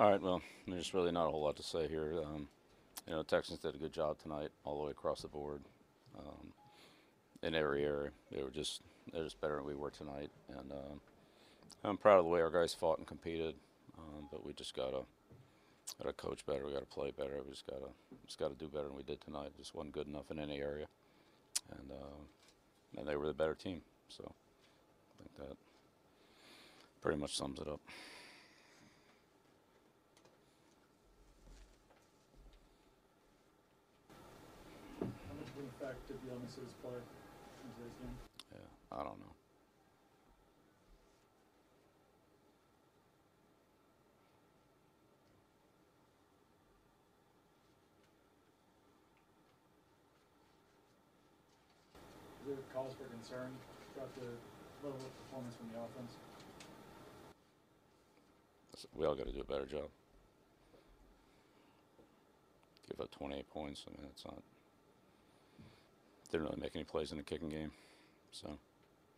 All right. Well, there's really not a whole lot to say here. Um, you know, Texans did a good job tonight, all the way across the board. Um, in every area, they were just they're just better than we were tonight, and um, I'm proud of the way our guys fought and competed. Um, but we just gotta gotta coach better. We gotta play better. We just gotta just gotta do better than we did tonight. Just wasn't good enough in any area, and uh, and they were the better team. So I think that pretty much sums it up. How much of an effect did the illnesses play in today's game? Yeah, I don't know. Is there cause for concern about the level of performance from the offense? We all got to do a better job. Give up 28 points. I mean, it's not. Didn't really make any plays in the kicking game, so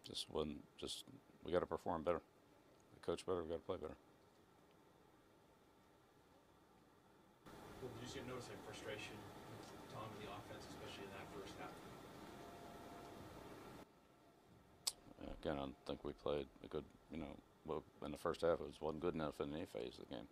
just wasn't. Just we got to perform better. We coach better. We got to play better. Well, did you see notice any frustration, Tom, in the offense, especially in that first half? Again, I don't think we played a good. You know, well, in the first half, it was wasn't good enough in any phase of the game.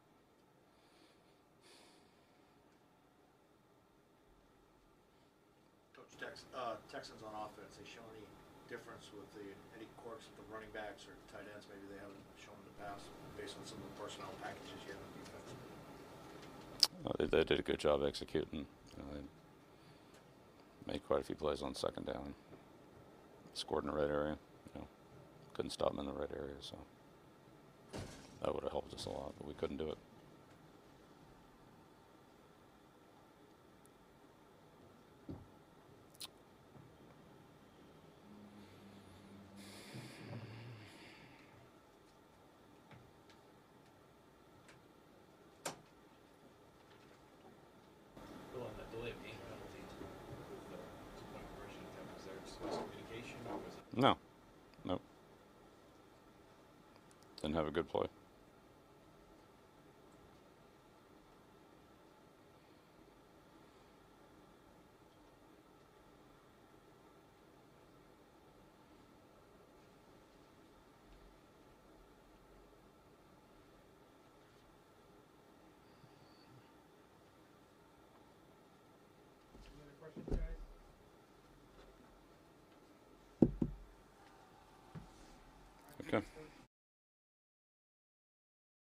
Tex, uh, Texans on offense, they show any difference with the, any quirks with the running backs or tight ends maybe they haven't shown in the past based on some of the personnel packages you have defense? They, they did a good job executing. They made quite a few plays on second down. Scored in the right area. You know, couldn't stop them in the right area, so that would have helped us a lot, but we couldn't do it. No. Nope. Didn't have a good play.